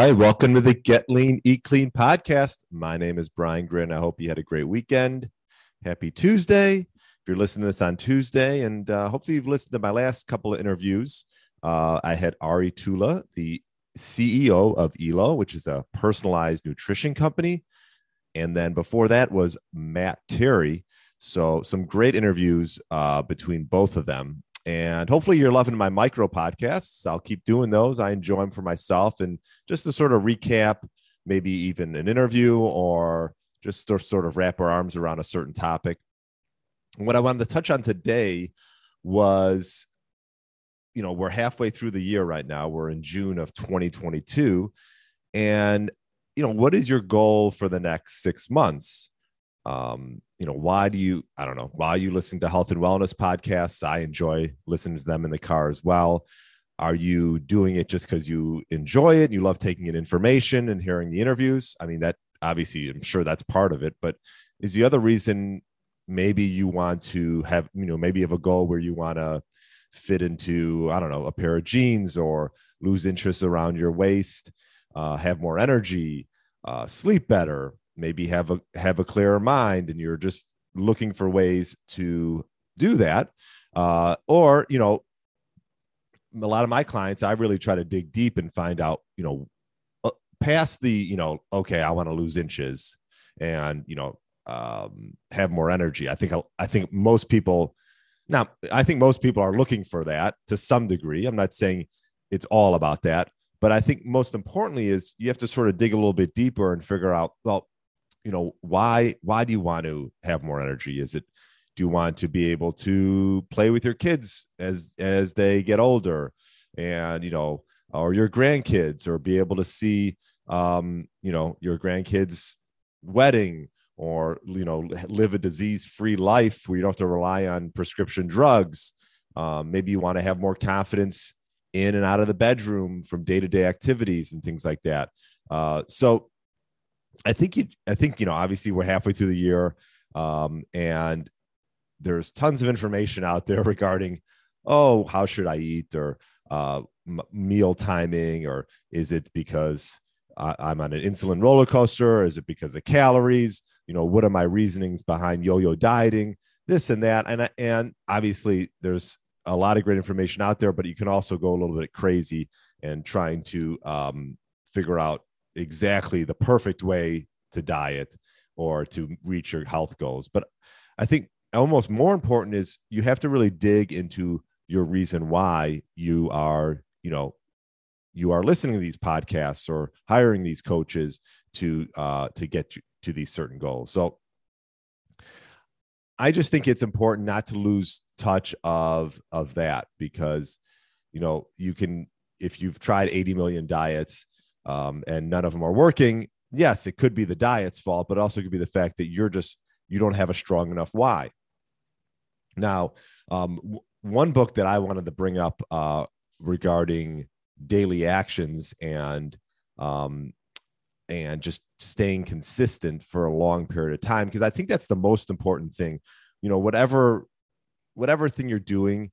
Right. Welcome to the Get Lean, Eat Clean podcast. My name is Brian Grin. I hope you had a great weekend. Happy Tuesday. If you're listening to this on Tuesday, and uh, hopefully you've listened to my last couple of interviews, uh, I had Ari Tulla, the CEO of Elo, which is a personalized nutrition company. And then before that was Matt Terry. So, some great interviews uh, between both of them. And hopefully, you're loving my micro podcasts. I'll keep doing those. I enjoy them for myself. And just to sort of recap, maybe even an interview or just to sort of wrap our arms around a certain topic. what I wanted to touch on today was you know, we're halfway through the year right now. We're in June of 2022. And, you know, what is your goal for the next six months? Um, you know, why do you, I don't know, why you listen to health and wellness podcasts? I enjoy listening to them in the car as well. Are you doing it just because you enjoy it? You love taking in information and hearing the interviews? I mean, that obviously, I'm sure that's part of it, but is the other reason maybe you want to have, you know, maybe you have a goal where you want to fit into, I don't know, a pair of jeans or lose interest around your waist, uh, have more energy, uh, sleep better, maybe have a have a clearer mind, and you're just looking for ways to do that. Uh, or you know, a lot of my clients, I really try to dig deep and find out, you know, uh, past the, you know, okay, I want to lose inches, and you know, um, have more energy. I think I think most people now, I think most people are looking for that to some degree. I'm not saying it's all about that, but I think most importantly is you have to sort of dig a little bit deeper and figure out, well, you know, why why do you want to have more energy? Is it do you want to be able to play with your kids as as they get older and you know or your grandkids or be able to see um you know your grandkids wedding or you know live a disease free life where you don't have to rely on prescription drugs um, maybe you want to have more confidence in and out of the bedroom from day-to-day activities and things like that uh, so i think you i think you know obviously we're halfway through the year um, and there's tons of information out there regarding oh how should i eat or uh, m- meal timing or is it because I'm on an insulin roller coaster? Or Is it because of calories? you know what are my reasonings behind yo-yo dieting this and that and and obviously there's a lot of great information out there but you can also go a little bit crazy and trying to um, figure out exactly the perfect way to diet or to reach your health goals but i think almost more important is you have to really dig into your reason why you are you know you are listening to these podcasts or hiring these coaches to uh, to get to these certain goals. So I just think it's important not to lose touch of of that because you know you can if you've tried 80 million diets um, and none of them are working yes it could be the diet's fault but also could be the fact that you're just you don't have a strong enough why. Now um, w- one book that i wanted to bring up uh, regarding daily actions and um, and just staying consistent for a long period of time because i think that's the most important thing. You know whatever whatever thing you're doing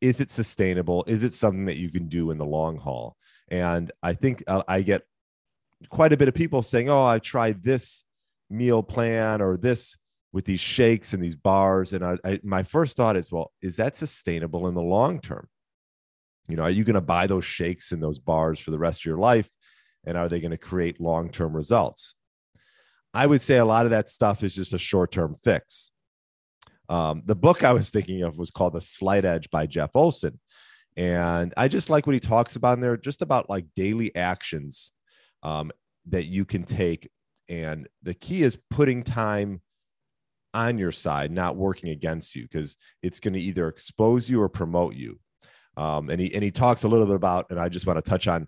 is it sustainable? Is it something that you can do in the long haul and i think uh, i get quite a bit of people saying oh i tried this meal plan or this with these shakes and these bars and I, I, my first thought is well is that sustainable in the long term you know are you going to buy those shakes and those bars for the rest of your life and are they going to create long term results? I would say a lot of that stuff is just a short term fix. Um, the book I was thinking of was called The Slight Edge by Jeff Olson. And I just like what he talks about in there, just about like daily actions um, that you can take. And the key is putting time on your side, not working against you, because it's going to either expose you or promote you. Um, and he and he talks a little bit about, and I just want to touch on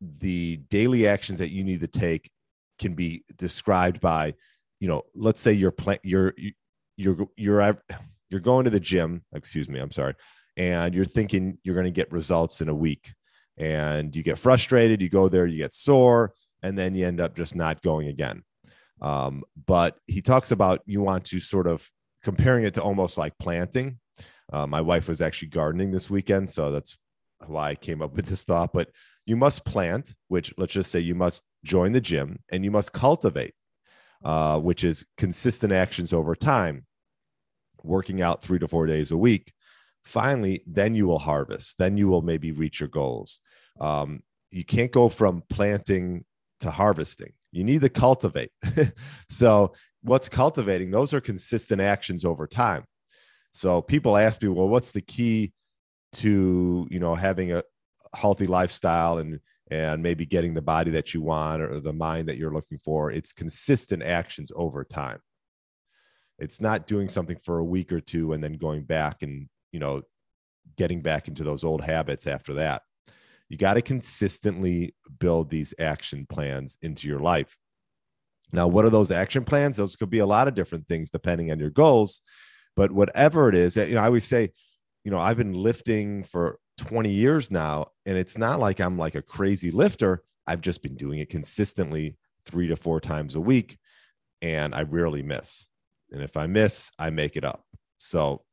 the daily actions that you need to take can be described by, you know, let's say you're playing, you're you're you're you're going to the gym. Excuse me, I'm sorry, and you're thinking you're going to get results in a week, and you get frustrated. You go there, you get sore, and then you end up just not going again. Um, but he talks about you want to sort of comparing it to almost like planting. Uh, my wife was actually gardening this weekend, so that's why I came up with this thought. But you must plant, which let's just say you must join the gym, and you must cultivate, uh, which is consistent actions over time, working out three to four days a week. Finally, then you will harvest. Then you will maybe reach your goals. Um, you can't go from planting to harvesting. You need to cultivate. so, what's cultivating? Those are consistent actions over time. So, people ask me, well, what's the key to you know having a healthy lifestyle and and maybe getting the body that you want or the mind that you're looking for? It's consistent actions over time. It's not doing something for a week or two and then going back and you know getting back into those old habits after that you got to consistently build these action plans into your life. Now, what are those action plans? Those could be a lot of different things depending on your goals. But whatever it is, you know, I always say, you know, I've been lifting for 20 years now, and it's not like I'm like a crazy lifter. I've just been doing it consistently three to four times a week, and I rarely miss. And if I miss, I make it up. So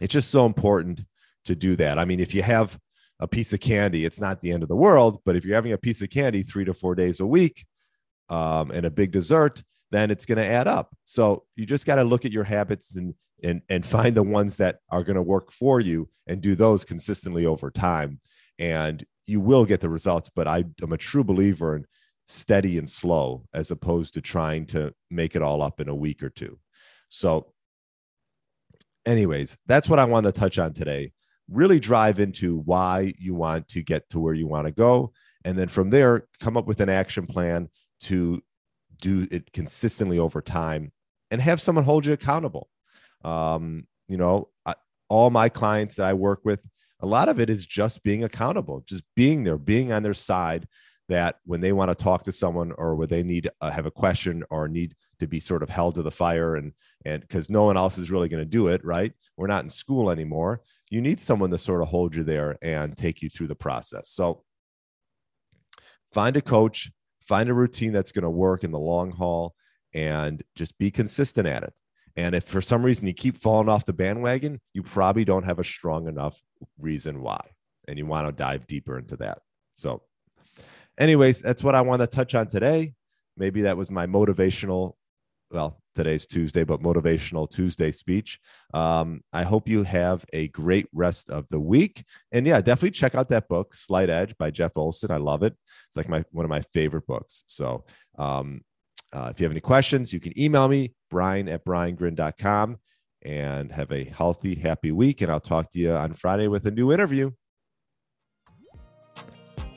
it's just so important to do that. I mean, if you have a piece of candy, it's not the end of the world. But if you're having a piece of candy three to four days a week um, and a big dessert, then it's going to add up. So you just got to look at your habits and and and find the ones that are going to work for you and do those consistently over time, and you will get the results. But I, I'm a true believer in steady and slow as opposed to trying to make it all up in a week or two. So, anyways, that's what I want to touch on today really drive into why you want to get to where you want to go. And then from there, come up with an action plan to do it consistently over time and have someone hold you accountable. Um, you know, I, all my clients that I work with, a lot of it is just being accountable, just being there, being on their side. That when they want to talk to someone or where they need uh, have a question or need to be sort of held to the fire and and because no one else is really going to do it, right? We're not in school anymore you need someone to sort of hold you there and take you through the process. So find a coach, find a routine that's going to work in the long haul, and just be consistent at it. And if for some reason you keep falling off the bandwagon, you probably don't have a strong enough reason why. And you want to dive deeper into that. So, anyways, that's what I want to touch on today. Maybe that was my motivational well, today's Tuesday, but motivational Tuesday speech. Um, I hope you have a great rest of the week. And yeah, definitely check out that book, Slight Edge by Jeff Olson. I love it. It's like my one of my favorite books. So um, uh, if you have any questions, you can email me, brian at briangrin.com and have a healthy, happy week. And I'll talk to you on Friday with a new interview.